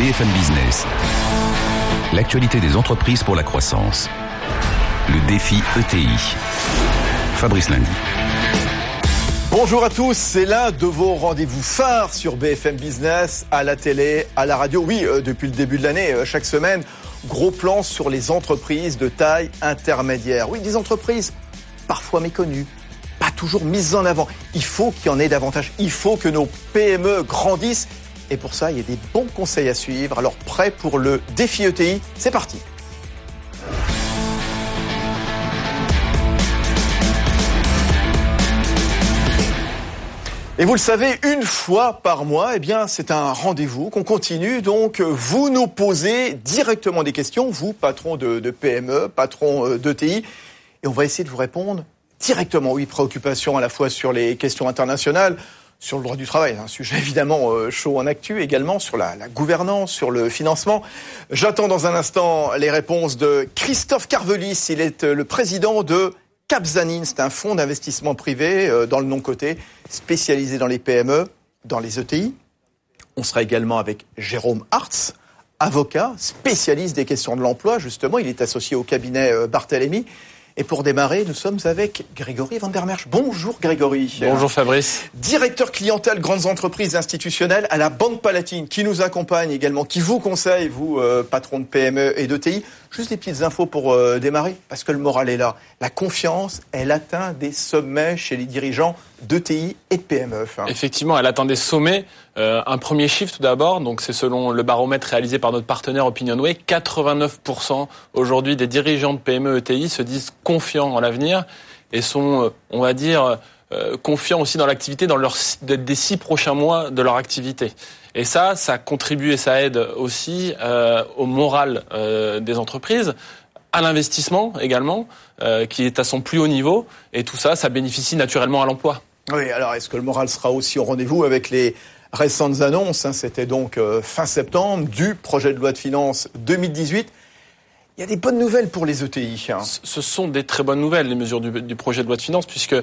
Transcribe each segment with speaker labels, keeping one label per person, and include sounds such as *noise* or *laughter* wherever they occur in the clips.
Speaker 1: BFM Business. L'actualité des entreprises pour la croissance. Le défi ETI. Fabrice Lundi.
Speaker 2: Bonjour à tous, c'est l'un de vos rendez-vous phares sur BFM Business, à la télé, à la radio. Oui, euh, depuis le début de l'année, euh, chaque semaine, gros plan sur les entreprises de taille intermédiaire. Oui, des entreprises parfois méconnues, pas toujours mises en avant. Il faut qu'il y en ait davantage. Il faut que nos PME grandissent. Et pour ça, il y a des bons conseils à suivre. Alors, prêt pour le défi ETI C'est parti. Et vous le savez, une fois par mois, eh bien, c'est un rendez-vous qu'on continue. Donc, vous nous posez directement des questions, vous, patron de, PME, patron euh, d'ETI, et on va essayer de vous répondre directement. Oui, préoccupation à la fois sur les questions internationales, sur le droit du travail, un sujet évidemment euh, chaud en actu, également sur la, gouvernance, sur le financement. J'attends dans un instant les réponses de Christophe Carvelis. Il est euh, le président de Capzanine, c'est un fonds d'investissement privé euh, dans le non-côté, spécialisé dans les PME, dans les ETI. On sera également avec Jérôme Hartz, avocat, spécialiste des questions de l'emploi, justement. Il est associé au cabinet Barthélemy. Et pour démarrer, nous sommes avec Grégory Van der Merch. Bonjour Grégory.
Speaker 3: Bonjour Fabrice.
Speaker 2: Directeur clientèle grandes entreprises institutionnelles à la Banque Palatine, qui nous accompagne également, qui vous conseille, vous, euh, patron de PME et d'ETI. Juste des petites infos pour euh, démarrer, parce que le moral est là. La confiance, elle atteint des sommets chez les dirigeants d'ETI et de PME. Enfin.
Speaker 3: Effectivement, elle atteint des sommets. Euh, un premier chiffre tout d'abord, donc c'est selon le baromètre réalisé par notre partenaire Opinionway, 89% aujourd'hui des dirigeants de PME ETI se disent confiants en l'avenir et sont, euh, on va dire, euh, confiants aussi dans l'activité dans leurs des six prochains mois de leur activité. Et ça, ça contribue et ça aide aussi au moral des entreprises à l'investissement également, qui est à son plus haut niveau, et tout ça, ça bénéficie naturellement à l'emploi.
Speaker 2: Oui, alors est-ce que le moral sera aussi au rendez-vous avec les récentes annonces hein, C'était donc euh, fin septembre du projet de loi de finances 2018. Il y a des bonnes nouvelles pour les ETI. Hein.
Speaker 3: Ce sont des très bonnes nouvelles, les mesures du, projet de loi de finances, puisque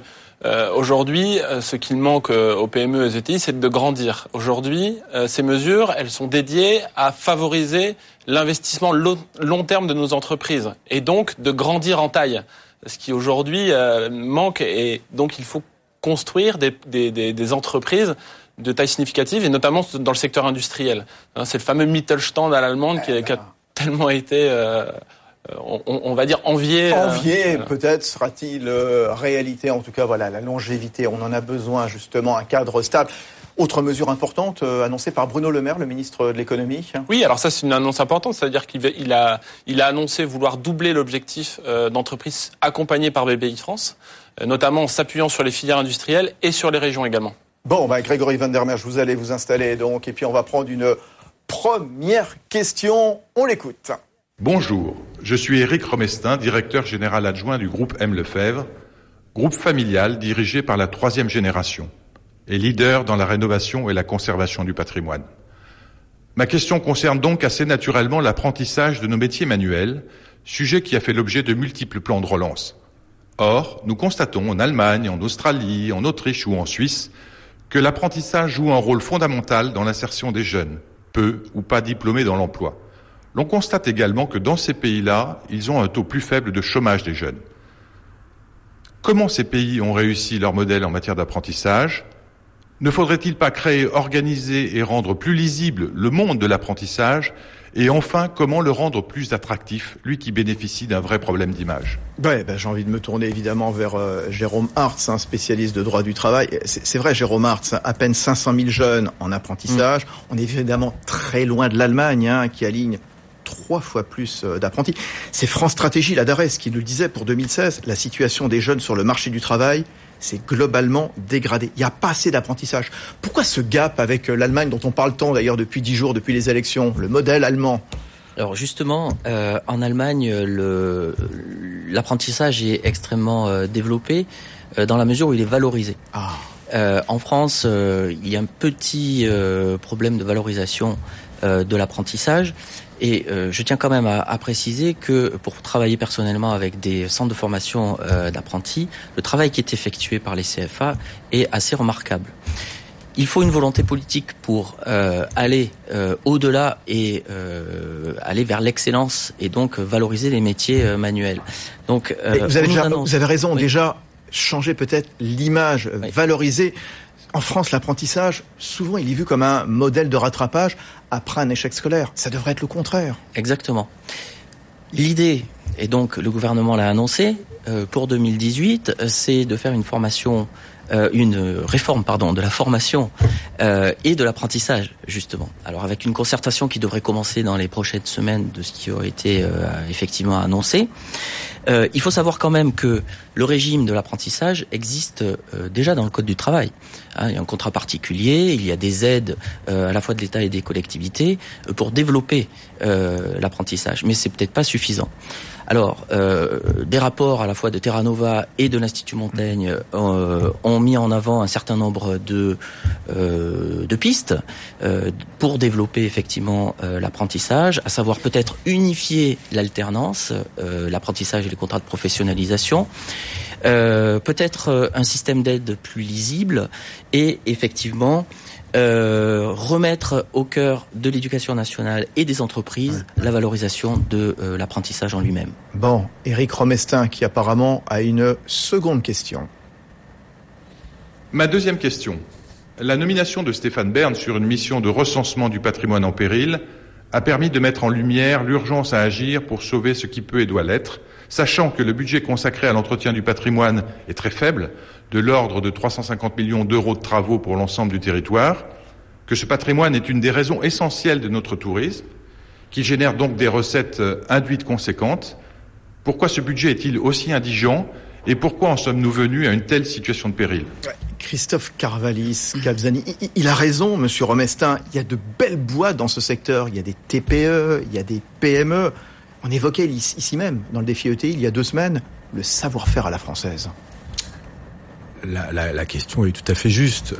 Speaker 3: euh, aujourd'hui, euh, ce qu'il manque euh, aux PME et aux ETI, c'est de grandir. Aujourd'hui, euh, ces mesures, elles sont dédiées à favoriser l'investissement long, long terme de nos entreprises, et donc de grandir en taille. Ce qui aujourd'hui manque, et donc il faut construire des, des, des, des entreprises de taille significative, et notamment dans le secteur industriel. Hein, C'est le fameux Mittelstand à l'allemande qui, qui a tellement été, euh, on, on va dire, envié. euh,
Speaker 2: Envié, peut-être sera-t-il euh, réalité. En tout cas, voilà, la longévité, on en a besoin justement, un cadre stable. Autre mesure importante euh, annoncée par Bruno Le Maire, le ministre de l'économie.
Speaker 3: Oui, alors ça c'est une annonce importante, c'est-à-dire qu'il il a, il a annoncé vouloir doubler l'objectif euh, d'entreprises accompagnées par BPI France, euh, notamment en s'appuyant sur les filières industrielles et sur les régions également.
Speaker 2: Bon, bah, Grégory Van der Merch, vous allez vous installer donc, et puis on va prendre une première question. On l'écoute.
Speaker 4: Bonjour, je suis Éric Romestin, directeur général adjoint du groupe M Lefebvre, groupe familial dirigé par la troisième génération et leader dans la rénovation et la conservation du patrimoine. Ma question concerne donc assez naturellement l'apprentissage de nos métiers manuels, sujet qui a fait l'objet de multiples plans de relance. Or, nous constatons en Allemagne, en Australie, en Autriche ou en Suisse que l'apprentissage joue un rôle fondamental dans l'insertion des jeunes, peu ou pas diplômés dans l'emploi. L'on constate également que dans ces pays-là, ils ont un taux plus faible de chômage des jeunes. Comment ces pays ont réussi leur modèle en matière d'apprentissage? Ne faudrait-il pas créer, organiser et rendre plus lisible le monde de l'apprentissage Et enfin, comment le rendre plus attractif, lui qui bénéficie d'un vrai problème d'image?
Speaker 2: Ouais, ben, j'ai envie de me tourner évidemment vers euh, Jérôme Hartz, un spécialiste de droit du travail. C'est vrai, Jérôme Hartz, à peine 500 000 jeunes en apprentissage. On est évidemment très loin de l'Allemagne, hein, qui aligne trois fois plus euh, d'apprentis. C'est France Stratégie, la DARES, qui nous le disait pour 2016. La situation des jeunes sur le marché du travail s'est globalement dégradée. Il n'y a pas assez d'apprentissage. Pourquoi ce gap avec euh, l'Allemagne, dont on parle tant d'ailleurs depuis dix jours, depuis les élections, le modèle allemand?
Speaker 5: Alors justement, euh, en Allemagne, le- l'apprentissage est extrêmement euh, développé euh, dans la mesure où il est valorisé.
Speaker 2: Ah,
Speaker 5: en France, il y a un petit problème de valorisation de l'apprentissage. Et euh, je tiens quand même à, à préciser que pour travailler personnellement avec des centres de formation euh, d'apprentis, le travail qui est effectué par les CFA est assez remarquable. Il faut une volonté politique pour euh, aller euh, au-delà et euh, aller vers l'excellence et donc valoriser les métiers manuels.
Speaker 2: Donc, vous, avez vous, avez raison, déjà changer peut-être l'image, valoriser. En France, l'apprentissage, souvent, il est vu comme un modèle de rattrapage après un échec scolaire. Ça devrait être le contraire.
Speaker 5: Exactement. L'idée, et donc le gouvernement l'a annoncé, pour 2018, c'est de faire une formation euh, une réforme pardon de la formation euh, et de l'apprentissage justement. Alors avec une concertation qui devrait commencer dans les prochaines semaines de ce qui aurait été euh, effectivement annoncé. il faut savoir quand même que le régime de l'apprentissage existe déjà dans le code du travail. Hein, il y a un contrat particulier, il y a des aides à la fois de l'État et des collectivités pour développer l'apprentissage, mais c'est peut-être pas suffisant. Alors, euh, des rapports à la fois de Terra Nova et de l'Institut Montaigne euh, ont mis en avant un certain nombre de, euh, de pistes pour développer effectivement l'apprentissage, à savoir peut-être unifier l'alternance, l'apprentissage et les contrats de professionnalisation. peut-être un système d'aide plus lisible et effectivement euh, remettre au cœur de l'éducation nationale et des entreprises la valorisation de euh, l'apprentissage en lui-même.
Speaker 2: Bon, Éric Romestin qui apparemment a une seconde question.
Speaker 4: Ma deuxième question. La nomination de Stéphane Bern sur une mission de recensement du patrimoine en péril a permis de mettre en lumière l'urgence à agir pour sauver ce qui peut et doit l'être, sachant que le budget consacré à l'entretien du patrimoine est très faible, de l'ordre de 350 millions d'euros de travaux pour l'ensemble du territoire, que ce patrimoine est une des raisons essentielles de notre tourisme, qui génère donc des recettes euh, induites conséquentes. Pourquoi ce budget est-il aussi indigent et pourquoi en sommes-nous venus à une telle situation de péril?
Speaker 2: Christophe Carvalis, Capzani, il a raison, Monsieur Romestin. Il y a de belles boîtes dans ce secteur. Il y a des TPE, il y a des PME. On évoquait ici même, dans le défi ETI, il y a deux semaines, le savoir-faire à la française
Speaker 6: la, question est tout à fait juste.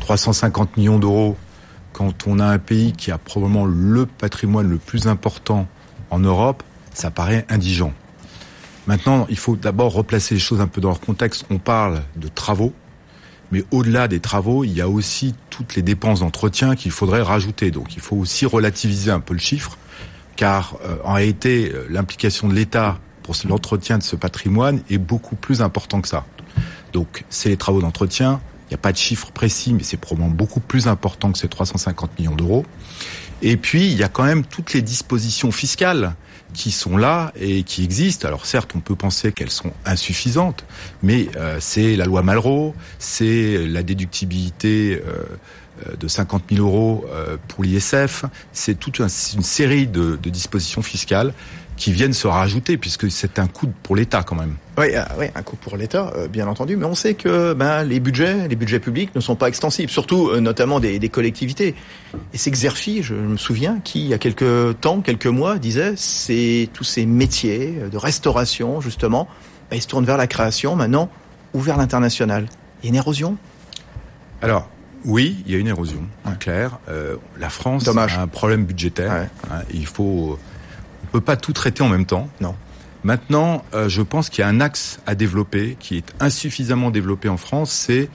Speaker 6: 350 euh, millions d'euros, quand on a un pays qui a probablement le patrimoine le plus important en Europe, ça paraît indigent. Maintenant, il faut d'abord replacer les choses un peu dans leur contexte. On parle de travaux, mais au-delà des travaux, il y a aussi toutes les dépenses d'entretien qu'il faudrait rajouter. Donc il faut aussi relativiser un peu le chiffre, car euh, en réalité, euh, l'implication de l'État pour l'entretien de ce patrimoine est beaucoup plus important que ça. Donc c'est les travaux d'entretien. Il n'y a pas de chiffre précis, mais c'est probablement beaucoup plus important que ces 350 millions d'euros. Et puis, il y a quand même toutes les dispositions fiscales qui sont là et qui existent. Alors certes, on peut penser qu'elles sont insuffisantes, mais euh, c'est la loi Malraux, c'est la déductibilité euh, euh, de 50 000 euros pour l'ISF, c'est toute une série de dispositions fiscales qui viennent se rajouter, puisque c'est un coût pour l'État quand même.
Speaker 2: Oui, euh, oui, un coût pour l'État, euh, bien entendu, mais on sait que ben, les budgets, les budgets publics ne sont pas extensibles, surtout euh, notamment des, des, collectivités. Et c'est Xerfi, je me souviens, qui il y a quelques temps, quelques mois, disait, c'est tous ces métiers de restauration justement, ben, ils se tournent vers la création maintenant ou vers l'international. Il y a une érosion?
Speaker 6: Alors, oui, il y a une érosion, ouais. clair. Euh, la France Dommage. a un problème budgétaire. Ouais. Hein, il faut peut pas tout traiter en même temps.
Speaker 2: Non.
Speaker 6: Maintenant, euh, je pense qu'il y a un axe à développer qui est insuffisamment développé en France, c'est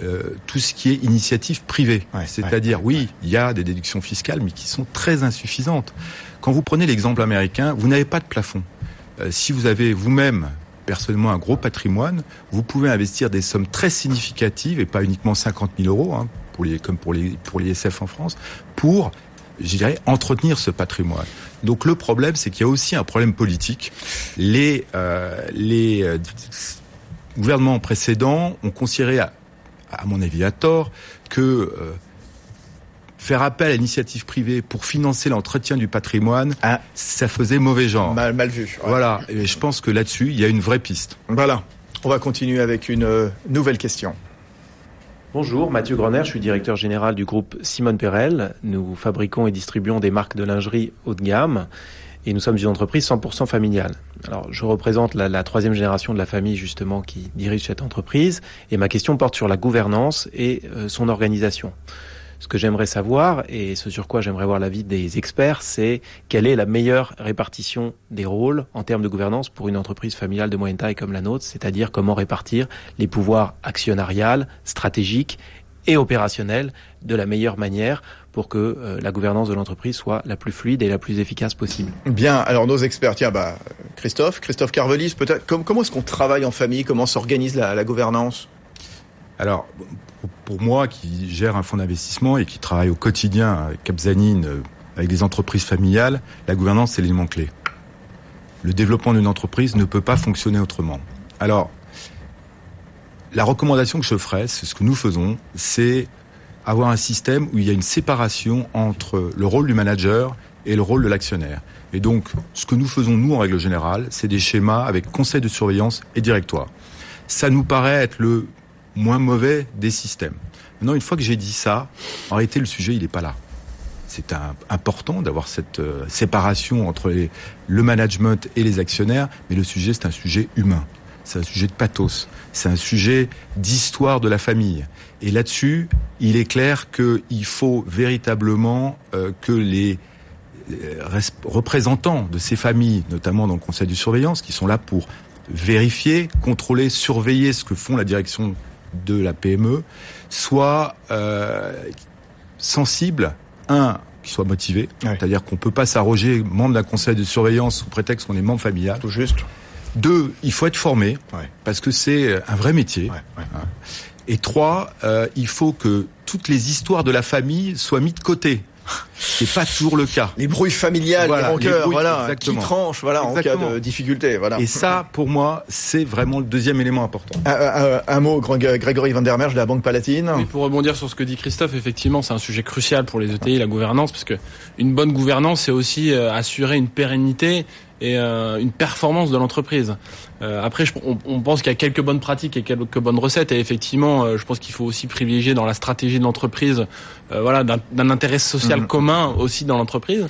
Speaker 6: euh, tout ce qui est initiative privée. Ouais, C'est-à-dire, ouais, oui, ouais. il y a des déductions fiscales, mais qui sont très insuffisantes. Quand vous prenez l'exemple américain, vous n'avez pas de plafond. Euh, si vous avez vous-même personnellement un gros patrimoine, vous pouvez investir des sommes très significatives et pas uniquement 50 000 euros, hein, pour les, comme pour les pour l'ISF en France, pour je dirais, entretenir ce patrimoine. Donc le problème, c'est qu'il y a aussi un problème politique. Les, euh, les euh, gouvernements précédents ont considéré, à, à, mon avis à tort, que euh, faire appel à l'initiative privée pour financer l'entretien du patrimoine, ah. ça faisait mauvais genre.
Speaker 2: Mal, mal vu.
Speaker 6: Ouais. Voilà, et je pense que là-dessus, il y a une vraie piste.
Speaker 2: Voilà. On va continuer avec une nouvelle question.
Speaker 7: Bonjour, Mathieu Grener, je suis directeur général du groupe Simone Perel. Nous fabriquons et distribuons des marques de lingerie haut de gamme et nous sommes une entreprise 100% familiale. Alors, je représente la, troisième génération de la famille justement qui dirige cette entreprise et ma question porte sur la gouvernance et euh, son organisation. Ce que j'aimerais savoir, et ce sur quoi j'aimerais voir l'avis des experts, c'est quelle est la meilleure répartition des rôles en termes de gouvernance pour une entreprise familiale de moyenne taille comme la nôtre, c'est-à-dire comment répartir les pouvoirs actionnariales, stratégiques et opérationnelle de la meilleure manière pour que euh, la gouvernance de l'entreprise soit la plus fluide et la plus efficace possible.
Speaker 2: Bien, alors nos experts, tiens, bah, Christophe, Christophe Carvelis, peut-être, comment est-ce qu'on travaille en famille Comment s'organise la gouvernance?
Speaker 6: Alors, pour moi qui gère un fonds d'investissement et qui travaille au quotidien avec Capzanine, euh, avec des entreprises familiales, la gouvernance c'est l'élément clé. Le développement d'une entreprise ne peut pas fonctionner autrement. Alors, la recommandation que je ferais, c'est ce que nous faisons, c'est avoir un système où il y a une séparation entre le rôle du manager et le rôle de l'actionnaire. Et donc, ce que nous faisons, nous, en règle générale, c'est des schémas avec conseil de surveillance et directoire. Ça nous paraît être le moins mauvais des systèmes. Maintenant, une fois que j'ai dit ça, en réalité, le sujet, il n'est pas là. C'est important d'avoir cette euh, séparation entre le management et les actionnaires, mais le sujet, c'est un sujet humain. C'est un sujet de pathos. C'est un sujet d'histoire de la famille. Et là-dessus, il est clair qu'il faut véritablement euh, que les euh, représentants de ces familles, notamment dans le conseil de surveillance, qui sont là pour vérifier, contrôler, surveiller ce que font la direction de la PME soit euh, sensible, un, qui soit motivé, c'est-à-dire qu'on peut pas s'arroger membre d'un conseil de surveillance sous prétexte qu'on est membre familial.
Speaker 2: Tout juste.
Speaker 6: Deux, il faut être formé, parce que c'est un vrai métier. Hein. Et trois, euh, il faut que toutes les histoires de la famille soient mises de côté. C'est pas toujours le cas.
Speaker 2: Les bruits familiales, les rancœurs, voilà, qui tranchent, voilà, en cas de difficulté, voilà.
Speaker 6: Et ça, pour moi, c'est vraiment le deuxième élément important.
Speaker 2: Un, un, un mot, Grégory Van der Merge de la Banque Palatine.
Speaker 3: Oui, pour rebondir sur ce que dit Christophe, effectivement, c'est un sujet crucial pour les ETI, la gouvernance, parce que une bonne gouvernance, c'est aussi euh, assurer une pérennité et euh, une performance de l'entreprise. Euh, après, je, on, on, pense qu'il y a quelques bonnes pratiques et quelques bonnes recettes, et effectivement, euh, je pense qu'il faut aussi privilégier dans la stratégie de l'entreprise, euh, voilà, d'un intérêt social mmh. Commun aussi dans l'entreprise.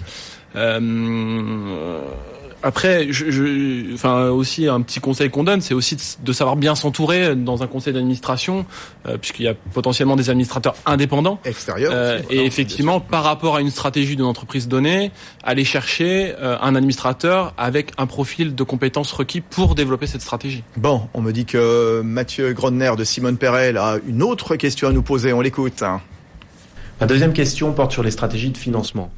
Speaker 3: Après, je, je, enfin aussi un petit conseil qu'on donne, c'est aussi de, savoir bien s'entourer dans un conseil d'administration, euh, puisqu'il y a potentiellement des administrateurs indépendants,
Speaker 2: extérieurs. Euh,
Speaker 3: et effectivement, par rapport à une stratégie d'une entreprise donnée, aller chercher euh, un administrateur avec un profil de compétences requis pour développer cette stratégie.
Speaker 2: Bon, on me dit que Mathieu Grodner de Simone Perel a une autre question à nous poser. On l'écoute.
Speaker 7: Ma deuxième question porte sur les stratégies de financement.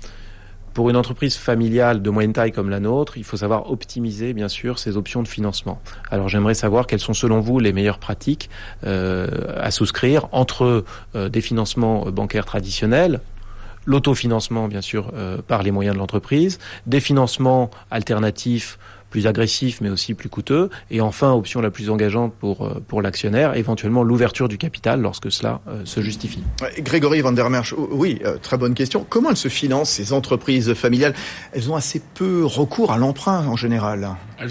Speaker 7: Pour une entreprise familiale de moyenne taille comme la nôtre, il faut savoir optimiser bien sûr ses options de financement. Alors j'aimerais savoir quelles sont selon vous les meilleures pratiques euh, à souscrire entre euh, des financements bancaires traditionnels, l'autofinancement bien sûr euh, par les moyens de l'entreprise, des financements alternatifs plus agressif mais aussi plus coûteux. Et enfin, option la plus engageante pour, euh, pour l'actionnaire, éventuellement l'ouverture du capital lorsque cela euh, se justifie.
Speaker 2: Grégory Van der Merch, oui, euh, très bonne question. Comment elles se financent, ces entreprises familiales? Elles ont assez peu recours à l'emprunt en général.
Speaker 3: Elles,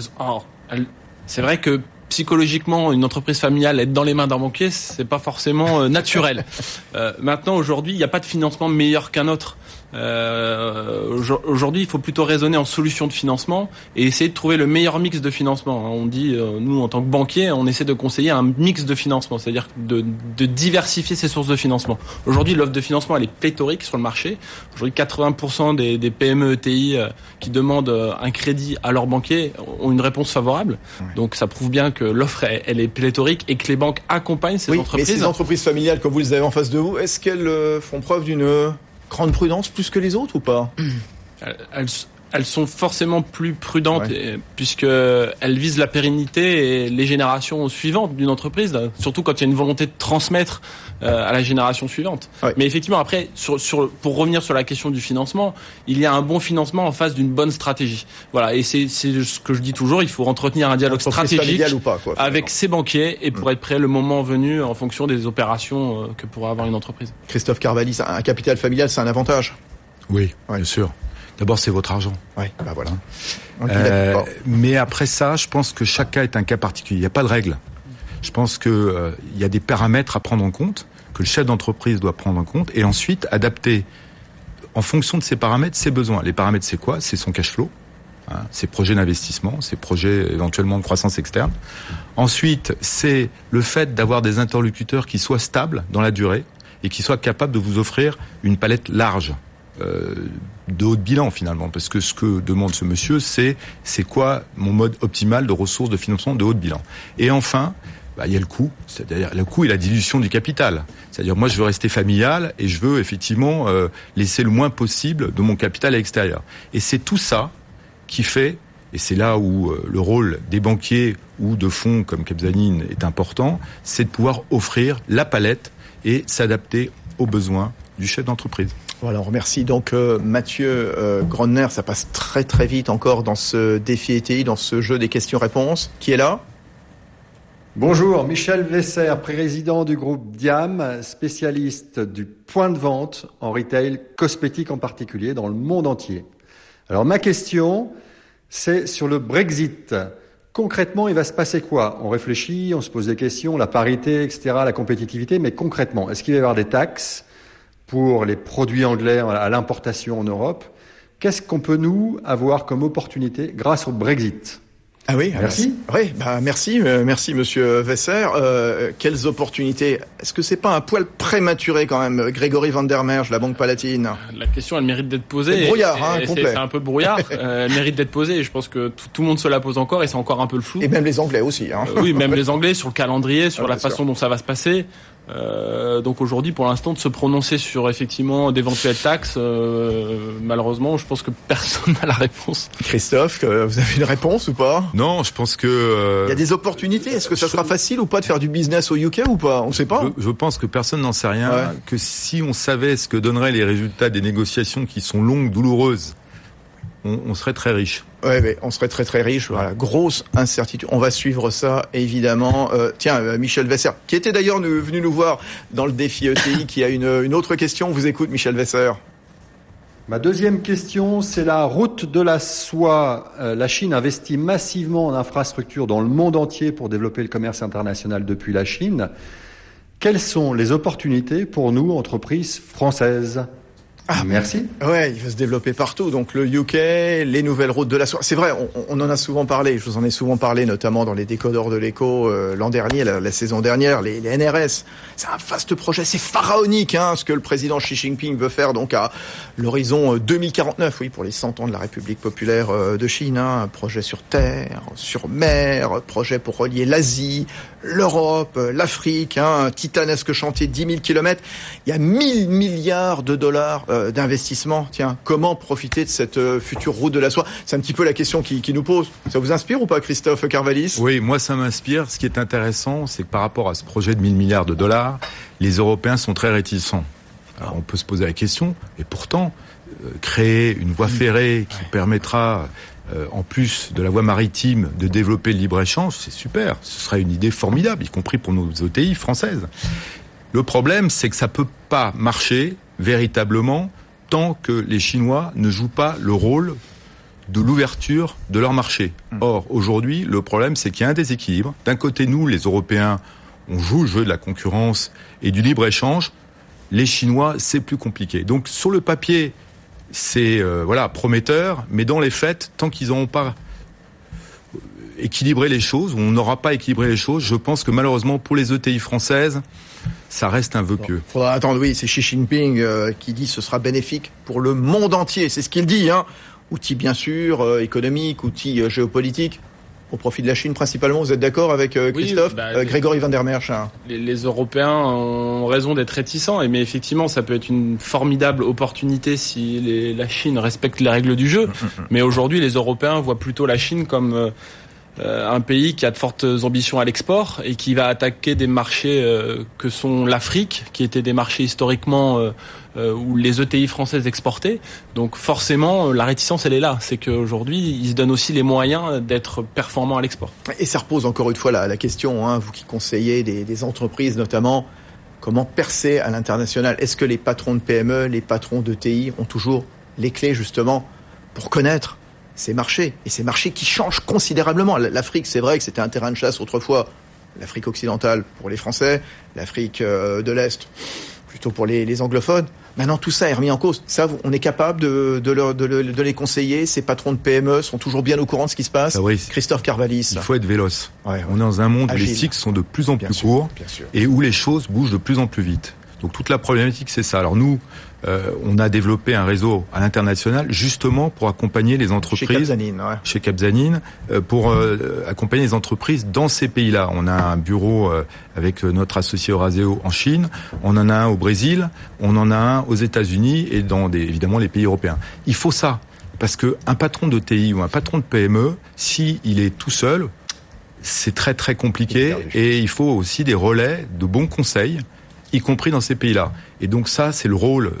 Speaker 3: elles, c'est vrai que psychologiquement, une entreprise familiale être dans les mains d'un banquier, c'est pas forcément naturel. *laughs* euh, maintenant, aujourd'hui, il n'y a pas de financement meilleur qu'un autre. Euh, Aujourd'hui, il faut plutôt raisonner en solution de financement et essayer de trouver le meilleur mix de financement. On dit, euh, nous, en tant que banquier, on essaie de conseiller un mix de financement, c'est-à-dire de, de, diversifier ses sources de financement. Aujourd'hui, l'offre de financement, elle est pléthorique sur le marché. Aujourd'hui, 80% des, des, PME ETI euh, qui demandent euh, un crédit à leur banquier ont une réponse favorable. Oui. Donc, ça prouve bien que l'offre, elle, elle, est pléthorique et que les banques accompagnent ces
Speaker 2: oui,
Speaker 3: entreprises.
Speaker 2: Mais ces entreprises familiales, comme vous les avez en face de vous, est-ce qu'elles font preuve d'une grande prudence plus que les autres ou pas?
Speaker 3: Elles, elles, sont forcément plus prudentes ouais. puisqu'elles visent la pérennité et les générations suivantes d'une entreprise, surtout quand il y a une volonté de transmettre euh, à la génération suivante. Ouais. Mais effectivement, après, sur, sur, pour revenir sur la question du financement, il y a un bon financement en face d'une bonne stratégie. Voilà, et c'est ce que je dis toujours, il faut entretenir un dialogue stratégique
Speaker 2: ou pas, quoi,
Speaker 3: avec ses banquiers et pour mmh. être prêt le moment venu en fonction des opérations euh, que pourra avoir une entreprise.
Speaker 2: Christophe Carvalis, un capital familial, c'est un avantage
Speaker 6: Oui, ouais. bien sûr. D'abord, c'est votre argent.
Speaker 2: Oui, bah voilà.
Speaker 6: Euh, mais après ça, je pense que chaque cas est un cas particulier. Il n'y a pas de règle. Je pense qu'il euh, y a des paramètres à prendre en compte, que le chef d'entreprise doit prendre en compte, et ensuite adapter, en fonction de ces paramètres, ses besoins. Les paramètres, c'est quoi? C'est son cash flow, hein, ses projets d'investissement, ses projets éventuellement de croissance externe. Ensuite, c'est le fait d'avoir des interlocuteurs qui soient stables dans la durée et qui soient capables de vous offrir une palette large euh, de haut de bilan finalement, parce que ce que demande ce monsieur, c'est c'est quoi mon mode optimal de ressources de financement de haut de bilan. Et enfin, bah, il y a le coût, c'est-à-dire le coût et la dilution du capital. C'est-à-dire moi je veux rester familial et je veux effectivement euh, laisser le moins possible de mon capital à l'extérieur. Et c'est tout ça qui fait, et c'est là où euh, le rôle des banquiers ou de fonds comme Capzanine est important, c'est de pouvoir offrir la palette et s'adapter aux besoins du chef d'entreprise.
Speaker 2: Voilà, on remercie donc euh, Mathieu euh, Gronner. Ça passe très très vite encore dans ce défi ETI, dans ce jeu des questions-réponses. Qui est là?
Speaker 8: Bonjour, Michel Vesser, président du groupe Diam, spécialiste du point de vente en retail cosmétique en particulier dans le monde entier. Alors ma question, c'est sur le Brexit. Concrètement, il va se passer quoi? On réfléchit, on se pose des questions, la parité, etc., la compétitivité, mais concrètement, est-ce qu'il va y avoir des taxes? Pour les produits anglais à l'importation en Europe Qu'est-ce qu'on peut nous avoir comme opportunité grâce au Brexit?
Speaker 2: Ah oui,
Speaker 8: merci.
Speaker 2: Oui, bah merci, euh, merci Monsieur Vesser. Euh, quelles opportunités? Est-ce que c'est pas un poil prématuré quand même, Grégory Van der Merge, la Banque Palatine?
Speaker 3: La question, elle mérite d'être posée.
Speaker 2: C'est brouillard, hein, complet.
Speaker 3: C'est un peu brouillard. *laughs* euh, elle mérite d'être posée. Et je pense que tout, tout, le monde se la pose encore et c'est encore un peu le flou.
Speaker 2: Et même les Anglais aussi. Hein.
Speaker 3: Euh, oui, même *laughs* les Anglais sur le calendrier, sur
Speaker 2: Ah,
Speaker 3: la façon
Speaker 2: sûr.
Speaker 3: dont ça va se passer. Euh, donc aujourd'hui, pour l'instant, de se prononcer sur effectivement d'éventuelles taxes, euh, malheureusement, je pense que personne *laughs* n'a la réponse.
Speaker 2: Christophe, euh, vous avez une réponse ou pas?
Speaker 6: Non, je pense que euh,
Speaker 2: Il y a des opportunités. Est-ce que ça sera facile ou pas de faire du business au UK ou pas? On ne sait pas.
Speaker 6: Je, je pense que personne n'en sait rien,
Speaker 2: Ouais.
Speaker 6: que si on savait ce que donneraient les résultats des négociations qui sont longues, douloureuses, on, on serait très riche.
Speaker 2: Ouais, mais on serait très très riche. Voilà, grosse incertitude. On va suivre ça évidemment. Euh, tiens, euh, Michel Vesser, qui était d'ailleurs venu nous voir dans le défi ETI, *laughs* qui a une, une autre question. On vous écoute, Michel Vesser.
Speaker 8: Ma deuxième question, c'est la route de la soie. Euh, la Chine investit massivement en infrastructures dans le monde entier pour développer le commerce international depuis la Chine. Quelles sont les opportunités pour nous, entreprises françaises? Merci.
Speaker 2: Ouais, il va se développer partout. Donc le UK, les nouvelles routes de la soie. C'est vrai, on, on en a souvent parlé. Je vous en ai souvent parlé, notamment dans les décodeurs de l'écho euh, l'an dernier, la, la saison dernière, les, les NRS. C'est un vaste projet, c'est pharaonique, hein, ce que le président Xi Jinping veut faire. Donc à l'horizon euh, 2049, oui, pour les 100 ans de la République populaire euh, de Chine, hein, un projet sur terre, sur mer, projet pour relier l'Asie, l'Europe, euh, l'Afrique, hein, un titanesque chantier de 10 000 kilomètres. Il y a 1000 milliards de dollars euh, d'investissement. Tiens, comment profiter de cette euh, future route de la soie? C'est un petit peu la question qui, qui nous pose. Ça vous inspire ou pas, Christophe Carvalis?
Speaker 6: Oui, moi ça m'inspire. Ce qui est intéressant, c'est que par rapport à ce projet de 1000 milliards de dollars, les Européens sont très réticents. Alors on peut se poser la question, et pourtant, euh, créer une voie ferrée qui permettra, euh, en plus de la voie maritime, de développer le libre-échange, c'est super. Ce serait une idée formidable, y compris pour nos ETI françaises. Le problème, c'est que ça peut pas marcher véritablement tant que les Chinois ne jouent pas le rôle de l'ouverture de leur marché. Or, aujourd'hui, le problème, c'est qu'il y a un déséquilibre. D'un côté, nous, les Européens, on joue le jeu de la concurrence et du libre-échange. Les Chinois, c'est plus compliqué. Donc, sur le papier, c'est euh, voilà prometteur, mais dans les faits, tant qu'ils n'auront pas équilibré les choses, ou on n'aura pas équilibré les choses, je pense que malheureusement, pour les ETI françaises, ça reste un vœu pieux.
Speaker 2: Faudra attendre, oui, c'est Xi Jinping euh, qui dit ce sera bénéfique pour le monde entier. C'est ce qu'il dit, hein. Outil bien sûr, euh, économique, outil euh, géopolitique, au profit de la Chine principalement. Vous êtes d'accord avec euh,
Speaker 3: Oui,
Speaker 2: Christophe
Speaker 3: bah,
Speaker 2: Euh, Grégory Van der Merch. hein.
Speaker 3: Les, les Européens ont raison d'être réticents, mais effectivement, ça peut être une formidable opportunité si les- la Chine respecte les règles du jeu. *laughs* Mais aujourd'hui, les Européens voient plutôt la Chine comme un pays qui a de fortes ambitions à l'export et qui va attaquer des marchés euh, que sont l'Afrique, qui étaient des marchés historiquement euh, euh, où les ETI françaises exportaient. Donc forcément, euh, la réticence, elle est là. C'est qu'aujourd'hui, ils se donnent aussi les moyens d'être performants à l'export.
Speaker 2: Et ça repose encore une fois la, question, hein, vous qui conseillez des, des entreprises notamment, comment percer à l'international? Est-ce que les patrons de PME, les patrons de TI ont toujours les clés justement pour connaître ces marchés et ces marchés qui changent considérablement L'Afrique, c'est vrai que c'était un terrain de chasse autrefois. L'Afrique occidentale pour les Français, l'Afrique euh, de l'Est plutôt pour les, les anglophones. Maintenant, tout ça est remis en cause. Ça, on est capable de, de, leur- de le- de les conseiller. Ces patrons de PME sont toujours bien au courant de ce qui se passe.
Speaker 6: Ah oui.
Speaker 2: Christophe Carvalis.
Speaker 6: Il faut être véloce.
Speaker 2: Ouais, ouais.
Speaker 6: On est dans un monde où les cycles sont de plus en
Speaker 2: Bien
Speaker 6: plus
Speaker 2: sûr,
Speaker 6: courts et où les choses bougent de plus en plus vite. Donc toute la problématique, c'est ça. Alors nous, euh, on a développé un réseau à l'international justement pour accompagner les entreprises
Speaker 2: chez Capzanine, ouais.
Speaker 6: chez Capzanine euh, pour euh, accompagner les entreprises dans ces pays-là. On a un bureau avec notre associé Euraseo en Chine, on en a un au Brésil, on en a un aux États-Unis et dans des, évidemment les pays européens. Il faut ça parce que un patron de TI ou un patron de PME, si il est tout seul, c'est très très compliqué et il faut aussi des relais de bons conseils y compris dans ces pays-là. Et donc ça, c'est le rôle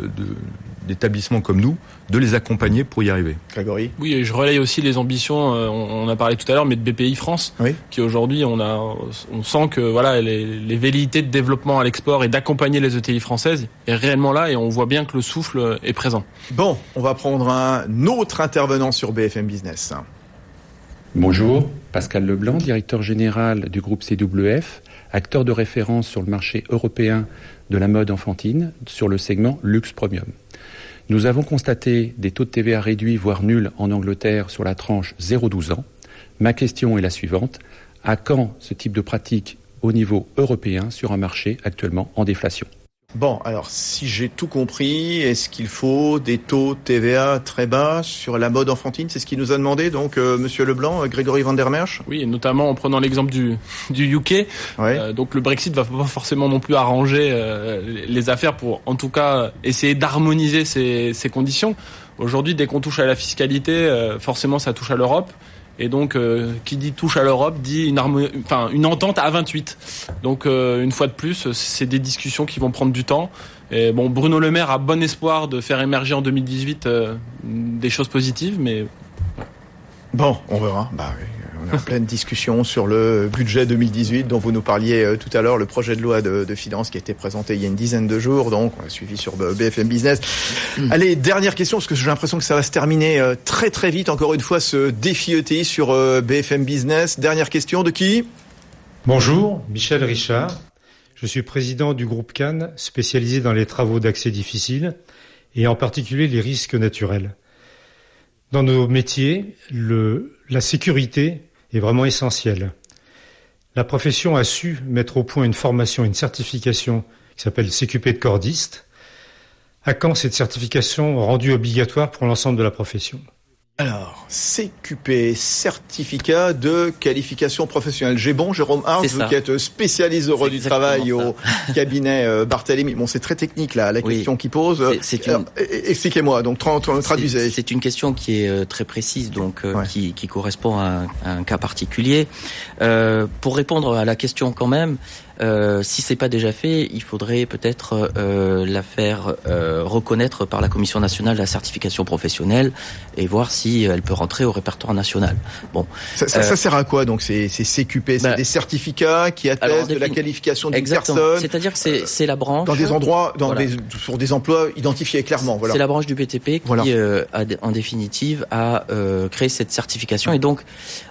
Speaker 6: d'établissements comme nous de les accompagner pour y arriver.
Speaker 2: Grégory?
Speaker 3: Oui, et je relaye aussi les ambitions, euh, on, a parlé tout à l'heure, mais de BPI France, qui aujourd'hui, on, a, on sent que voilà, les, les velléités de développement à l'export et d'accompagner les ETI françaises est réellement là et on voit bien que le souffle est présent.
Speaker 2: Bon, on va prendre un autre intervenant sur BFM Business.
Speaker 9: Bonjour, Pascal Leblanc, directeur général du groupe CWF acteur de référence sur le marché européen de la mode enfantine sur le segment luxe premium. Nous avons constaté des taux de TVA réduits, voire nuls en Angleterre sur la tranche 0-12 ans. Ma question est la suivante. À quand ce type de pratique au niveau européen sur un marché actuellement en déflation?
Speaker 2: Bon, alors si j'ai tout compris, est-ce qu'il faut des taux TVA très bas sur la mode enfantine? C'est ce qu'il nous a demandé, donc euh, Monsieur Leblanc, euh, Grégory Van der Merch?
Speaker 3: Oui, et notamment en prenant l'exemple du, du UK. Euh, donc le Brexit va pas forcément non plus arranger les affaires pour, en tout cas, essayer d'harmoniser ces, ces conditions. Aujourd'hui, dès qu'on touche à la fiscalité, forcément, ça touche à l'Europe. Et donc, euh, qui dit touche à l'Europe dit une, enfin, une entente à 28. Donc, euh, une fois de plus, c'est des discussions qui vont prendre du temps. Et bon, Bruno Le Maire a bon espoir de faire émerger en 2018 euh, des choses positives, mais
Speaker 2: bon, on verra. Bah, oui on est en pleine discussion sur le budget 2018 dont vous nous parliez euh, tout à l'heure, le projet de loi de, de, finances qui a été présenté il y a une dizaine de jours. Donc, on a suivi sur BFM Business. Mm. Allez, dernière question, parce que j'ai l'impression que ça va se terminer euh, très très vite. Encore une fois, ce défi ETI sur euh, BFM Business. Dernière question de qui?
Speaker 10: Bonjour, Michel Richard. Je suis président du groupe Cannes, spécialisé dans les travaux d'accès difficiles et en particulier les risques naturels. Dans nos métiers, le, la sécurité est vraiment essentiel. La profession a su mettre au point une formation, une certification qui s'appelle CQP de cordiste. À quand cette certification rendue obligatoire pour l'ensemble de la profession?
Speaker 2: Alors, CQP, certificat de qualification professionnelle. J'ai bon, Jérôme Hart, vous qui êtes spécialiste au droit du travail au *laughs* cabinet euh, Barthélemy. Bon, c'est très technique là, la question qu'il pose. Une... Expliquez-moi, donc traduisez.
Speaker 5: C'est une question qui est euh, très précise, donc euh, qui, qui, correspond à un, à un cas particulier. Euh, pour répondre à la question quand même, euh, si c'est pas déjà fait, il faudrait peut-être euh, la faire euh, reconnaître par la Commission nationale de la certification professionnelle et voir si elle peut rentrer au répertoire national. Bon,
Speaker 2: ça, ça, ça sert à quoi donc ces, ces CQP C'est bah, des certificats qui attestent de la qualification d'une personne.
Speaker 5: C'est-à-dire que c'est la branche
Speaker 2: dans des endroits, dans des, sur des emplois identifiés clairement. Voilà.
Speaker 5: C'est la branche du BTP qui, a, en définitive, a créé cette certification et donc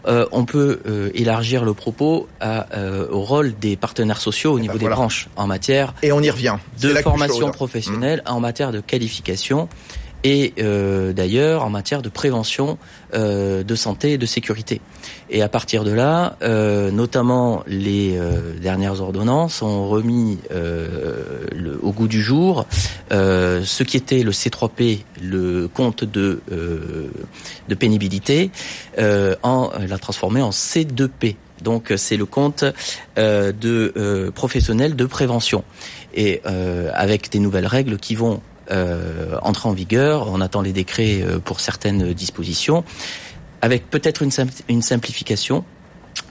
Speaker 5: on peut élargir le propos à, au rôle des partenaires sociaux au eh niveau ben des branches en matière
Speaker 2: et on y revient
Speaker 5: de formation professionnelle, mmh. en matière de qualification et euh, d'ailleurs en matière de prévention euh, de santé et de sécurité. Et à partir de là, euh, notamment les dernières ordonnances ont remis le, au goût du jour ce qui était le C3P, le compte de, de pénibilité, en l'a transformé en C2P, donc c'est le compte euh, de euh, professionnels de prévention. Et euh, avec des nouvelles règles qui vont entrer en vigueur, on attend les décrets pour certaines dispositions, avec peut-être une, simplification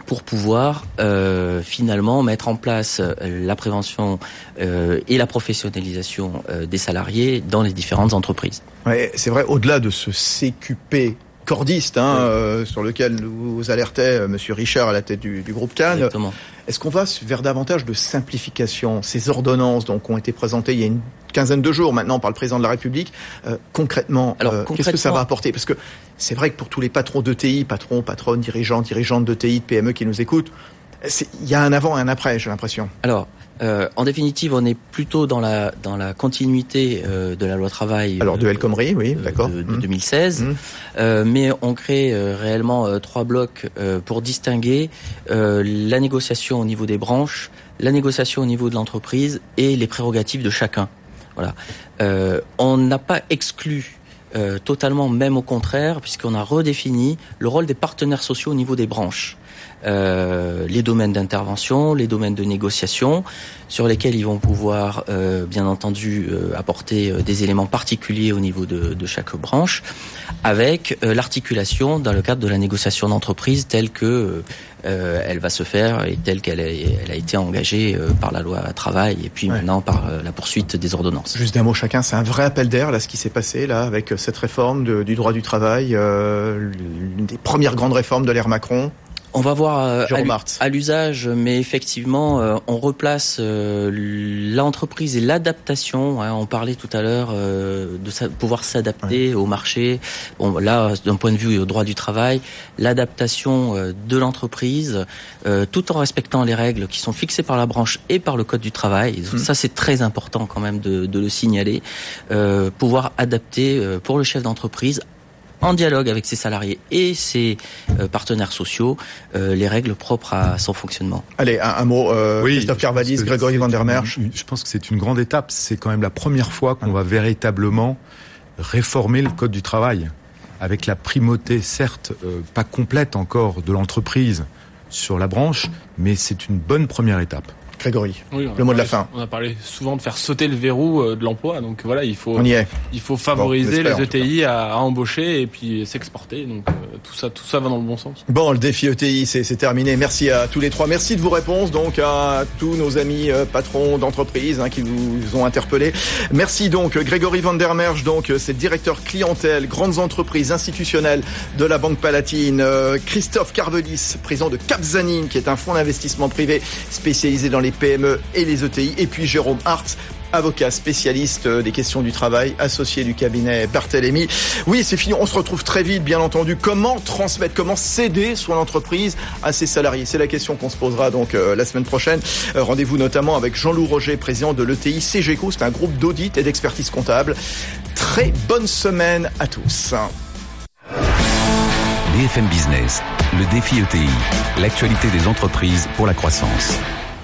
Speaker 5: pour pouvoir euh, finalement mettre en place la prévention euh, et la professionnalisation euh, des salariés dans les différentes entreprises.
Speaker 2: Ouais, c'est vrai, au-delà de ce CQP cordiste, hein, euh, sur lequel vous alertait euh, Monsieur Richard à la tête du, du groupe Cannes. Est-ce qu'on va vers davantage de simplification Ces ordonnances donc ont été présentées il y a une quinzaine de jours maintenant par le président de la République. Euh, concrètement, euh, qu'est-ce que ça va apporter Parce que c'est vrai que pour tous les patrons d'ETI, patrons, patronnes, dirigeants, dirigeantes d'ETI, de PME qui nous écoutent, il y a un avant et un après, j'ai l'impression.
Speaker 5: Alors, euh, en définitive, on est plutôt dans la dans la continuité euh, de la loi travail.
Speaker 2: Alors de El Khomri, oui,
Speaker 5: euh,
Speaker 2: d'accord.
Speaker 5: De, de 2016, mmh. mmh. mais on crée réellement trois blocs pour distinguer la négociation au niveau des branches, la négociation au niveau de l'entreprise et les prérogatives de chacun. Voilà. Euh, on n'a pas exclu euh, totalement, même au contraire, puisqu'on a redéfini le rôle des partenaires sociaux au niveau des branches. Euh, les domaines d'intervention, les domaines de négociation, sur lesquels ils vont pouvoir, euh, bien entendu, euh, apporter des éléments particuliers au niveau de, de chaque branche, avec l'articulation dans le cadre de la négociation d'entreprise telle que elle va se faire et telle qu'elle a, été engagée par la loi travail et puis
Speaker 2: Ouais.
Speaker 5: maintenant par la poursuite des ordonnances.
Speaker 2: Juste d'un mot chacun, c'est un vrai appel d'air là ce qui s'est passé là avec cette réforme de- du droit du travail, l'une des premières grandes réformes de l'ère Macron.
Speaker 5: On va voir euh, à l'usage, mais effectivement, euh, on replace euh, l'entreprise et l'adaptation. hein, on parlait tout à l'heure euh, de sa- pouvoir s'adapter au marché. Bon, là, d'un point de vue au droit du travail, l'adaptation euh, de l'entreprise, euh, tout en respectant les règles qui sont fixées par la branche et par le code du travail.
Speaker 2: Mmh.
Speaker 5: Ça, c'est très important quand même de, de le signaler. Euh, pouvoir adapter euh, pour le chef d'entreprise en dialogue avec ses salariés et ses euh, partenaires sociaux euh, les règles propres à son fonctionnement.
Speaker 2: Allez, un, un mot, euh,
Speaker 6: Oui,
Speaker 2: Christophe
Speaker 6: je
Speaker 2: Carvalis,
Speaker 6: pense que
Speaker 2: Grégory
Speaker 6: c'est
Speaker 2: Van der Merch.
Speaker 6: Je pense que c'est une grande étape. C'est quand même la première fois qu'on va véritablement réformer le code du travail, avec la primauté, certes euh, pas complète encore, de l'entreprise sur la branche, mais c'est une bonne première étape.
Speaker 2: Grégory,
Speaker 3: Oui,
Speaker 2: le mot de la fin.
Speaker 3: On a parlé souvent de faire sauter le verrou euh, de l'emploi, donc voilà, il faut
Speaker 2: On y est.
Speaker 3: il faut favoriser les ETI à, à embaucher et puis s'exporter. Donc euh, tout ça tout ça va dans le bon sens.
Speaker 2: Bon, le défi ETI, c'est terminé. Merci à tous les trois. Merci de vos réponses, donc à tous nos amis euh, patrons d'entreprise hein, qui vous ont interpellé. Merci donc Grégory Van der Merch, donc c'est directeur clientèle, grandes entreprises institutionnelles de la Banque Palatine. Euh, Christophe Carvelis, président de Capzanine, qui est un fonds d'investissement privé spécialisé dans les PME et les ETI. Et puis Jérôme Hart, avocat spécialiste euh, des questions du travail, associé du cabinet Barthélémy. Oui, c'est fini. On se retrouve très vite, bien entendu. Comment transmettre, comment céder son entreprise à ses salariés? C'est la question qu'on se posera donc euh, la semaine prochaine. Euh, Rendez-vous notamment avec Jean-Loup Roger, président de l'ETI CGECO. C'est un groupe d'audit et d'expertise comptable. Très bonne semaine à tous.
Speaker 1: BFM Business, le défi ETI, l'actualité des entreprises pour la croissance.